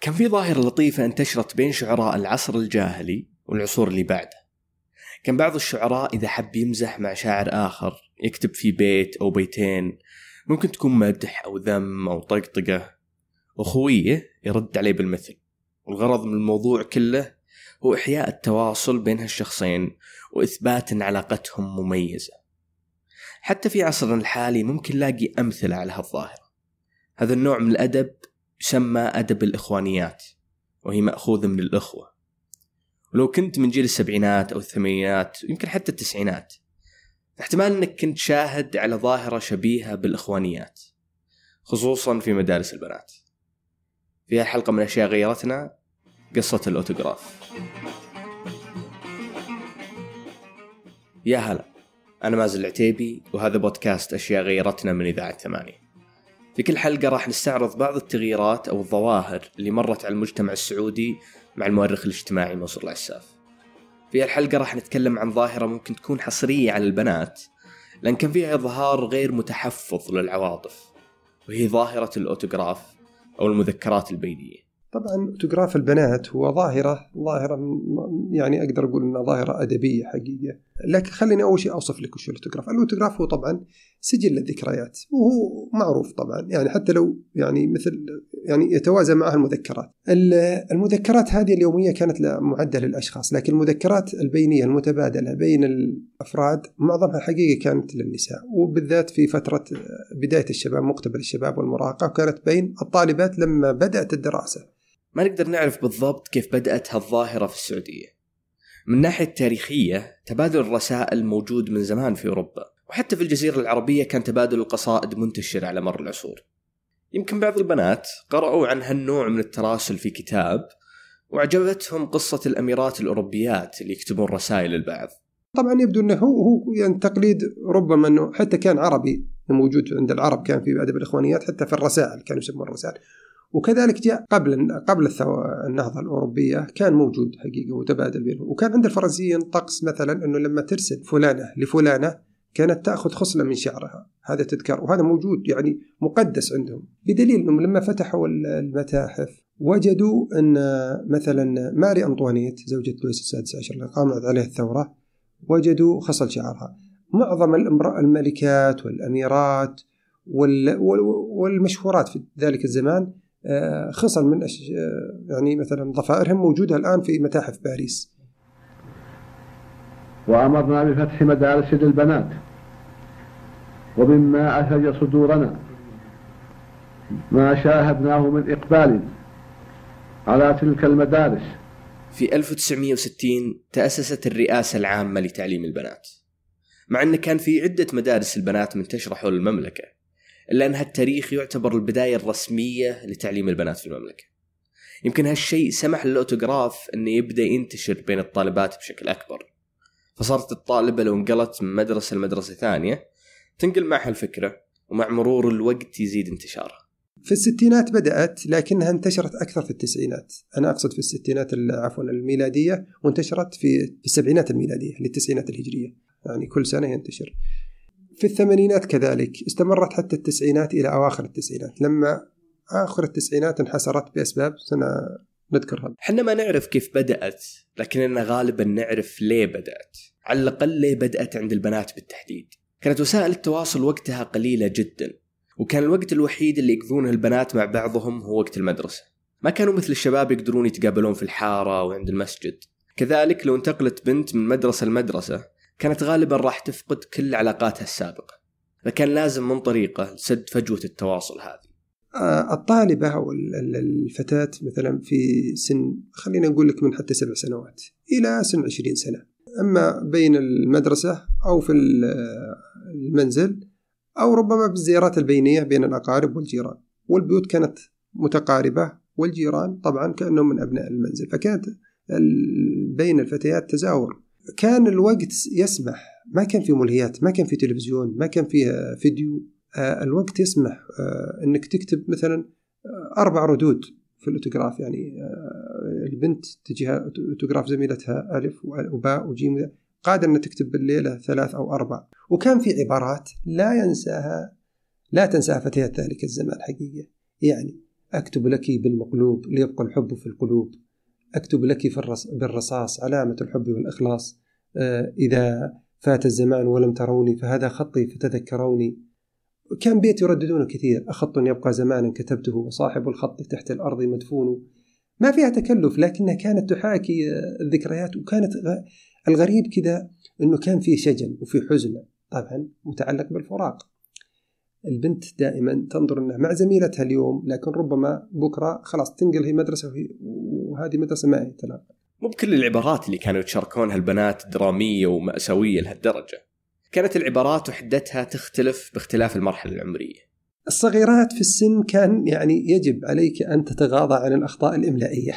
كان في ظاهرة لطيفة انتشرت بين شعراء العصر الجاهلي والعصور اللي بعده. كان بعض الشعراء إذا حب يمزح مع شاعر آخر يكتب في بيت أو بيتين ممكن تكون مدح أو ذم أو طقطقة. وخويه يرد عليه بالمثل والغرض من الموضوع كله هو إحياء التواصل بين هالشخصين وإثبات أن علاقتهم مميزة. حتى في عصرنا الحالي ممكن نلاقي أمثلة على هالظاهرة. هذا النوع من الأدب يسمى أدب الإخوانيات وهي مأخوذة من الإخوة. ولو كنت من جيل السبعينات أو الثمانينات ويمكن حتى التسعينات احتمال أنك كنت شاهد على ظاهرة شبيهة بالإخوانيات خصوصا في مدارس البنات. في حلقة من أشياء غيرتنا قصة الأوتوغراف. يا هلا أنا مازن العتيبي وهذا بودكاست أشياء غيرتنا من إذاعة ثمانية. في كل حلقة راح نستعرض بعض التغييرات أو الظواهر اللي مرت على المجتمع السعودي مع المؤرخ الاجتماعي منصور العساف. في الحلقة راح نتكلم عن ظاهرة ممكن تكون حصرية على البنات لأن كان فيها إظهار غير متحفظ للعواطف وهي ظاهرة الأوتوغراف أو المذكرات البينية طبعا أوتوغراف البنات هو ظاهرة ظاهرة يعني أقدر أقول أنها ظاهرة أدبية حقيقة. لكن خليني أول شيء أوصف لك وش الأوتوغراف. الأوتوغراف هو طبعا سجل للذكريات وهو معروف طبعا. يعني حتى لو يعني مثل يعني يتوازى معها المذكرات. المذكرات هذه اليومية كانت معدة للأشخاص لكن المذكرات البينية المتبادلة بين الأفراد معظمها حقيقة كانت للنساء. وبالذات في فترة بداية الشباب مقتبل الشباب والمراهقة وكانت بين الطالبات لما بدأت الدراسة. ما نقدر نعرف بالضبط كيف بدأت هالظاهرة في السعودية. من الناحية التاريخية تبادل الرسائل موجود من زمان في أوروبا وحتى في الجزيرة العربية كان تبادل القصائد منتشر على مر العصور. يمكن بعض البنات قرأوا عن هالنوع من التراسل في كتاب وعجبتهم قصة الأميرات الأوروبيات اللي يكتبون رسائل للبعض. طبعا يبدو إنه هو هو يعني تقليد ربما إنه حتى كان عربي موجود عند العرب كان في ادب الإخوانيات حتى في الرسائل كانوا يسمون الرسائل وكذلك جاء قبل قبل النهضة الأوروبية كان موجود حقيقة وتبادل بينهم. وكان عند الفرنسيين طقس مثلا إنه لما ترسل فلانة لفلانة كانت تأخذ خصله من شعرها. هذا تذكار. وهذا موجود يعني مقدس عندهم. بدليل إنهم لما فتحوا المتاحف وجدوا إن مثلا ماري أنطوانيت زوجة لويس السادس عشر اللي قامت عليه الثورة وجدوا خصل شعرها. معظم الملكات والأميرات والمشهورات في ذلك الزمان خصل من. آه، يعني مثلا ضفائرهم موجودة الآن في متاحف باريس. وأمرنا بفتح مدارس للبنات ومما أثج صدورنا. ما شاهدناه من إقبال على تلك المدارس. في 1960 تأسست الرئاسة العامة لتعليم البنات مع أن كان في عدة مدارس البنات منتشرة حول المملكة. إلا أن هالتاريخ يعتبر البداية الرسمية لتعليم البنات في المملكة. يمكن هالشيء سمح للأوتوغراف أنه يبدأ ينتشر بين الطالبات بشكل أكبر. فصارت الطالبة لو انقلت من مدرسة لمدرسة ثانية تنقل معها الفكرة ومع مرور الوقت يزيد انتشارها. في الستينات بدأت لكنها انتشرت أكثر في التسعينات. أنا أقصد في الستينات عفوا الميلادية وانتشرت في السبعينات الميلادية للتسعينات الهجرية. يعني كل سنة ينتشر. في الثمانينات كذلك استمرت حتى التسعينات إلى أواخر التسعينات. لما آخر التسعينات انحسرت بأسباب سنذكرها إحنا ما نعرف كيف بدأت لكننا غالبا نعرف ليه بدأت. على الأقل ليه بدأت عند البنات بالتحديد. كانت وسائل التواصل وقتها قليلة جدا وكان الوقت الوحيد اللي يقضونه البنات مع بعضهم هو وقت المدرسة. ما كانوا مثل الشباب يقدرون يتقابلون في الحارة وعند المسجد. كذلك لو انتقلت بنت من مدرسة لمدرسة كانت غالبا راح تفقد كل علاقاتها السابقة فكان لازم من طريقة لسد فجوة التواصل هذه. آه، الطالبة أو الفتاة مثلا في سن خلينا نقول لك من حتى سبع سنوات إلى سن عشرين سنة. أما بين المدرسة أو في المنزل أو ربما بالزيارات البينية بين الأقارب والجيران. والبيوت كانت متقاربة والجيران طبعا كأنهم من أبناء المنزل فكانت بين الفتيات تزاور. كان الوقت يسمح. ما كان في ملهيات ما كان في تلفزيون ما كان فيه فيديو. آه، الوقت يسمح آه، إنك تكتب مثلا آه، أربع ردود في الأوتوغراف. يعني البنت تجيها أوتوغراف زميلتها ألف وباء وجيم. قادر إنها تكتب بالليلة ثلاث أو أربع. وكان في عبارات لا ينساها لا تنساها فتيات ذلك الزمان حقيقة. يعني أكتب لك بالمقلوب ليبقى الحب في القلوب. أكتب لك بالرصاص علامة الحب والإخلاص. آه، إذا فات الزمان ولم تروني فهذا خطي فتذكروني. كان بيت يرددونه كثير. أخط يبقى زمانا كتبته وصاحب الخط تحت الأرض مدفون. ما فيها تكلف لكنها كانت تحاكي الذكريات وكانت الغريب كذا أنه كان في شجن وفي حزن. طبعا متعلق بالفراق. البنت دائما تنظر إنها مع زميلتها اليوم لكن ربما بكرة خلاص تنقل هي مدرسة وهذه مدرسه ما هي تلاقى. مو بكل العبارات اللي كانوا يتشاركونها البنات درامية ومأساوية لهالدرجة. كانت العبارات وحدتها تختلف باختلاف المرحلة العمرية. الصغيرات في السن كان يعني يجب عليك أن تتغاضى عن الأخطاء الإملائية.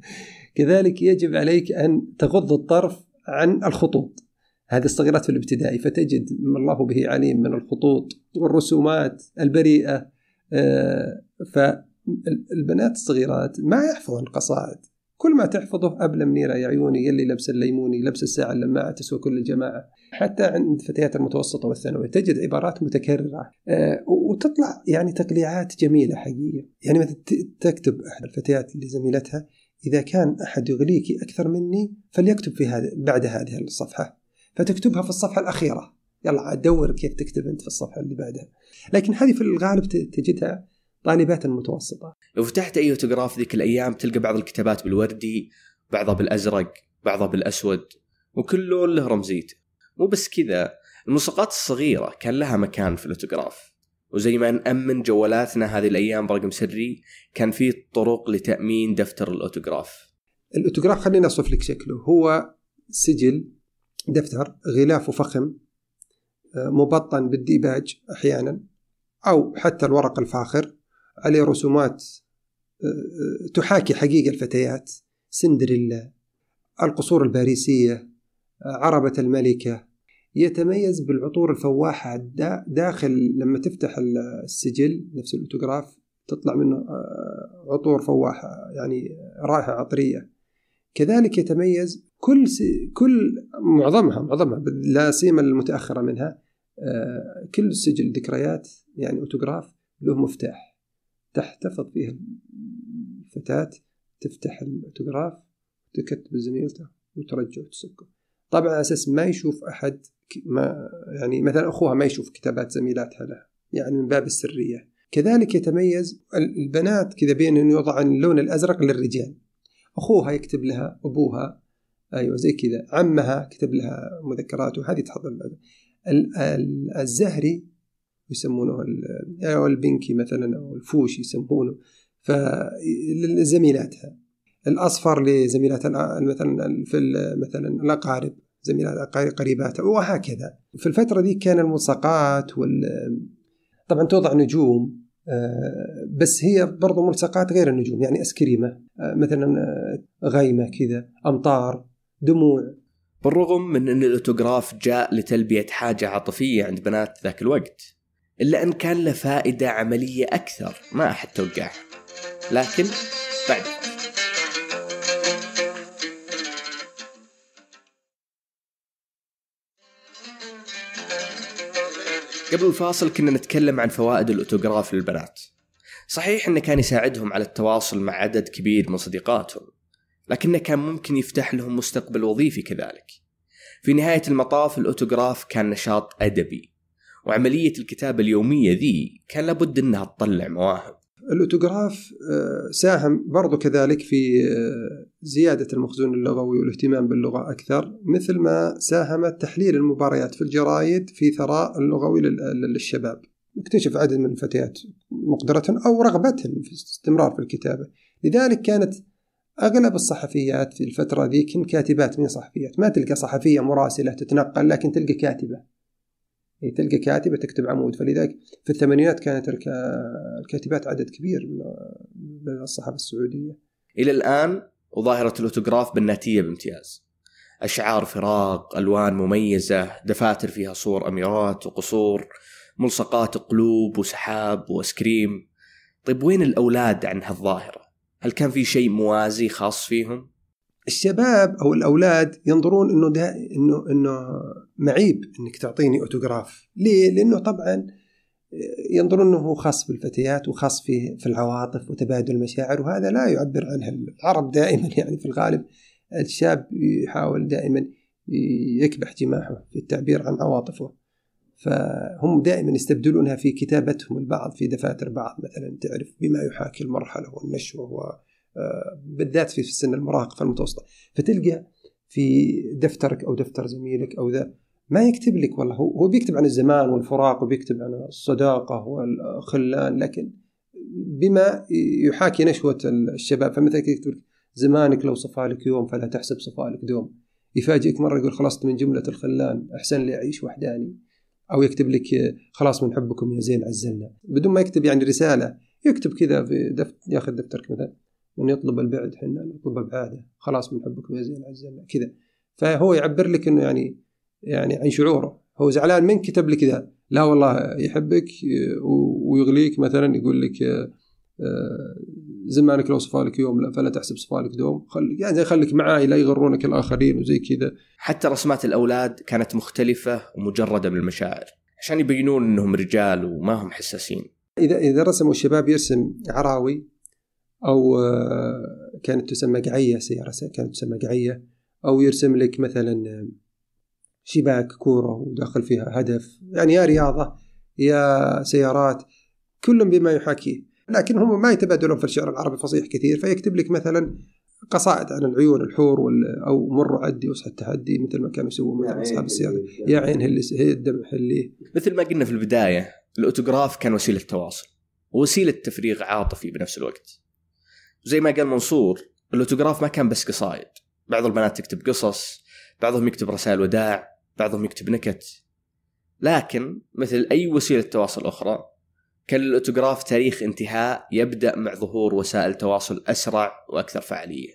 كذلك يجب عليك أن تغض الطرف عن الخطوط. هذه الصغيرات في الابتدائي فتجد ما الله به عليم من الخطوط والرسومات البريئة آه، فالبنات الصغيرات ما يحفظن قصائد كل ما تحفظه أبلى منيرة يا عيوني يلي لبس الليموني لبس الساعة اللماعة تسوى كل الجماعة. حتى عند فتيات المتوسطة والثانوية تجد عبارات متكررة. آه، وتطلع يعني تقليعات جميلة حقيقية. يعني مثلا تكتب أحد الفتيات لزميلتها إذا كان أحد يغليك أكثر مني فليكتب في هذا بعد هذه الصفحة. فتكتبها في الصفحة الأخيرة. يلا دور كيف تكتب أنت في الصفحة اللي بعدها. لكن هذه في الغالب تجدها طالبات متوسطة. لو فتحت أي أوتوغراف ذيك الأيام تلقى بعض الكتابات بالوردي بعضها بالأزرق بعضها بالأسود وكل لون له رمزيته. مو بس كذا الملصقات الصغيرة كان لها مكان في الأوتوغراف. وزي ما نأمن جوالاتنا هذه الأيام برقم سري كان في طرق لتأمين دفتر الأوتوغراف. الأوتوغراف خليني أصف لك شكله. هو سجل دفتر غلافه فخم آه، مبطن بالديباج أحيانا أو حتى الورق الفاخر. عليه رسومات آه، آه، تحاكي حقيقة الفتيات سندريلا القصور الباريسية عربة الملكة يتميز بالعطور الفواحة داخل لما تفتح السجل نفس الأوتوغراف تطلع منه عطور فواحة يعني رائحة عطرية كذلك يتميز كل. كل معظمها معظمها لا سيما المتأخرة منها آه، كل سجل ذكريات يعني أوتوغراف له مفتاح تحتفظ فيه الفتاة تفتح الأوتوغراف تكتب زميلته وترجع وتسكه. طبعا على أساس ما يشوف أحد ما يعني مثلا أخوها ما يشوف كتابات زميلاتها له يعني من باب السرية. كذلك يتميز البنات كذا بين إنه يوضع اللون الأزرق للرجال. أخوها يكتب لها أبوها أيوه زي كذا. عمها كتب لها مذكرات وهذه تحضر الزهري يسمونه أو البنكي مثلا أو الفوش يسمونه. فلزميلاتها الأصفر لزميلاتها مثلا في مثلا الأقارب زميلات قريباتها وهكذا. في الفترة دي كان الملصقات وال طبعا توضع نجوم آه، بس هي برضو ملصقات غير النجوم يعني أسكريمة آه، مثلا آه، غيمة كذا أمطار دموع. بالرغم من إن الأوتوغراف جاء لتلبية حاجة عاطفية عند بنات ذاك الوقت. إلا أن كان له فائدة عملية أكثر ما احد توقعها. لكن بعد. قبل الفاصل كنا نتكلم عن فوائد الأوتوغراف للبنات. صحيح إنه كان يساعدهم على التواصل مع عدد كبير من صديقاتهم لكنه كان ممكن يفتح لهم مستقبل وظيفي كذلك. في نهاية المطاف الأوتوغراف كان نشاط أدبي. وعملية الكتابة اليومية ذي كان لابد أنها تطلع مواهب. الأوتوغراف آه، ساهم برضو كذلك في آه، زيادة المخزون اللغوي والاهتمام باللغة أكثر مثل ما ساهمت تحليل المباريات في الجرايد في الثراء اللغوي للشباب. اكتشف عدد من الفتيات مقدرة أو رغبة في الاستمرار في الكتابة. لذلك كانت أغلب الصحفيات في الفترة ذيك كاتبات من صحفيات. ما تلقى صحفية مراسلة تتنقل لكن تلقى كاتبة. تلقى كاتبة تكتب عمود. فلذلك في الثمانينات كانت الكاتبات عدد كبير من الصحافة السعودية. إلى الآن وظاهرة الأوتوغراف بالناتية بامتياز. أشعار فراق ألوان مميزة دفاتر فيها صور أميرات وقصور ملصقات قلوب وسحاب وأسكريم. طيب وين الأولاد عن هالظاهرة؟ هل كان في شيء موازي خاص فيهم؟ الشباب أو الأولاد ينظرون إنه ده انه إنه معيب إنك تعطيني أوتوغراف، ليه؟ لأنه طبعا ينظرون إنه خاص بالفتيات وخاص في في العواطف وتبادل المشاعر وهذا لا يعبر عنه العرب دائما. يعني في الغالب الشاب يحاول دائما يكبح جماحه في التعبير عن عواطفه. فهم دائما يستبدلونها في كتابتهم البعض في دفاتر بعض مثلا تعرف بما يحاكي المرحلة والنشوة آه، بالذات في السن المراهقه المتوسطة. فتلقى في دفترك أو دفتر زميلك أو ذا ما يكتب لك والله هو بيكتب عن الزمان والفراق وبيكتب عن الصداقة والخلان لكن بما يحاكي نشوة الشباب فمثلا يكتب زمانك لو صفالك يوم فلا تحسب صفالك دوم. يفاجئك مرة يقول خلصت من جملة الخلان أحسن لي أعيش وحداني أو يكتب لك خلاص من حبكم يا زين عزلنا. بدون ما يكتب يعني رسالة يكتب كذا في دفتر ياخذ دفترك مثلا. من يطلب البعد حنا نطلب ابعاده خلاص من حبكم يا زين عزلنا كذا. فهو يعبر لك إنه يعني يعني عن شعوره. هو زعلان منك كتب لك كذا. لا والله يحبك ويغليك مثلا يقول لك آه، زمانك لو صفالك يوم فلا تحسب صفالك دوم. خليك يعني خليك معاي لا يغرونك الآخرين وزي كذا. حتى رسمات الأولاد كانت مختلفة ومجردة من المشاعر عشان يبينون إنهم رجال وما هم حساسين. إذا إذا رسموا الشباب يرسم عراوي أو آه، كانت تسمى قعية سيارة كانت تسمى قعية أو يرسم لك مثلا شباك كورة وداخل فيها هدف. يعني يا رياضة يا سيارات كل بما يحاكيه. لكن هم ما يتبادلون في الشعر العربي فصيح كثير فيكتب لك مثلا قصائد عن العيون الحور أو مروا عدي وصحى التهدي مثل ما كانوا يسوون مثلا أصحاب السياده يا عين هل هي الدمع حليه مثل ما قلنا في البداية الأوتوغراف كان وسيلة تواصل ووسيلة تفريغ عاطفي بنفس الوقت. زي ما قال منصور الأوتوغراف ما كان بس قصائد بعض البنات تكتب قصص بعضهم يكتب رسائل وداع بعضهم يكتب نكت لكن مثل أي وسيلة تواصل أخرى كان للأوتوغراف تاريخ انتهاء يبدأ مع ظهور وسائل تواصل أسرع وأكثر فعالية.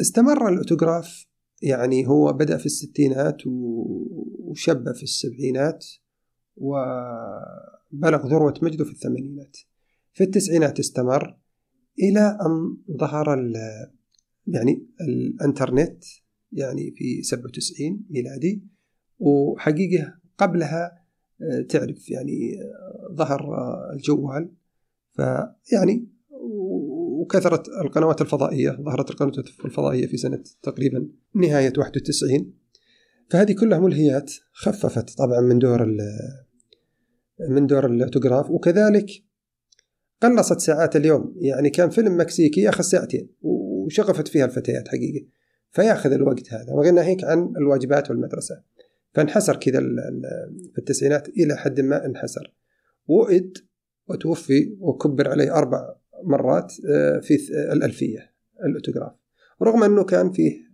استمر الأوتوغراف يعني هو بدأ في الستينات وشب في السبعينات وبلغ ذروة مجده في الثمانينات. في التسعينات استمر إلى أن ظهر يعني الإنترنت يعني في 97 ميلادي وحقيقة قبلها تعرف يعني ظهر الجوال. فيعني وكثرت القنوات الفضائية ظهرت القنوات الفضائية في سنة تقريبا نهاية 91 فهذه كلها ملهيات خففت طبعا من دور من دور الأوتوغراف وكذلك قلصت ساعات اليوم. يعني كان فيلم مكسيكي ياخذ ساعتين وشغفت فيها الفتيات حقيقة فياخذ الوقت هذا وغير ناهيك عن الواجبات والمدرسة. فانحسر كذا في التسعينات إلى حد ما انحسر. وئد وتوفي وكبر عليه أربع مرات آه، في الألفية الأوتوغراف. رغم أنه كان فيه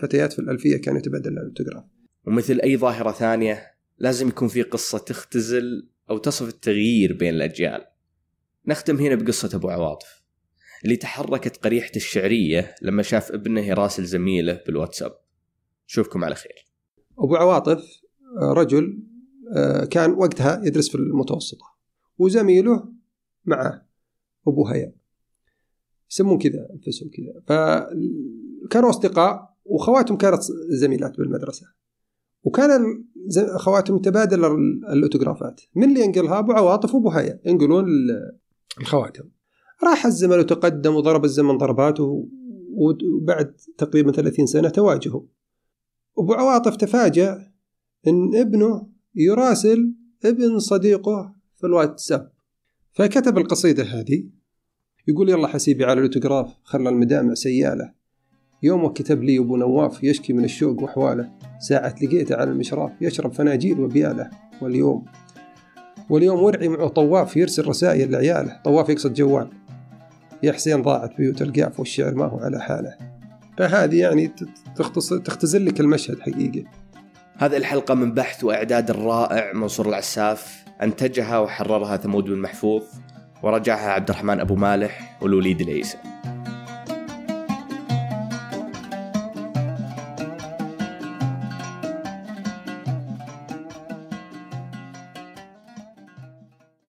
فتيات في الألفية كانوا يتبادلون الأوتوغراف. ومثل أي ظاهرة ثانية لازم يكون في قصة تختزل أو تصف التغيير بين الأجيال. نختم هنا بقصة أبو عواطف اللي تحركت قريحة الشعرية لما شاف ابنه يراسل زميله بالواتساب. شوفكم على خير. أبو عواطف آه، رجل آه، كان وقتها يدرس في المتوسطة وزميله معه أبو هيا يسمون كذا أنفسهم كذا. فكانوا أصدقاء وخواتهم كانت زميلات بالمدرسة. وكان خواتهم تبادل الأوتوغرافات. من اللي ينقلها؟ أبو عواطف وأبو هيا ينقلون الخواتم. راح الزمن وتقدم وضرب الزمن ضرباته وبعد تقريبا 30 سنة تواجهوا أبو عواطف تفاجأ إن ابنه يراسل ابن صديقه في الواتساب. فكتب القصيدة هذه يقول يلا حسيبي على الأوتوغراف خلى المدامع سيالة. يوم كتب لي أبو نواف يشكي من الشوق وحواله ساعة لقيته على المشراف يشرب فناجيل وبياله. واليوم واليوم ورعي معه طواف يرسل رسائل لعياله. طواف يقصد جوال. يا حسين ضاعت بيوت القاف والشعر ما هو على حاله. فهذه يعني تختزل لك المشهد حقيقي. هذه الحلقة من بحث وإعداد الرائع منصور العساف أنتجها وحررها ثمود بن محفوظ ورجعها عبد الرحمن أبو مالح والوليد العيسى.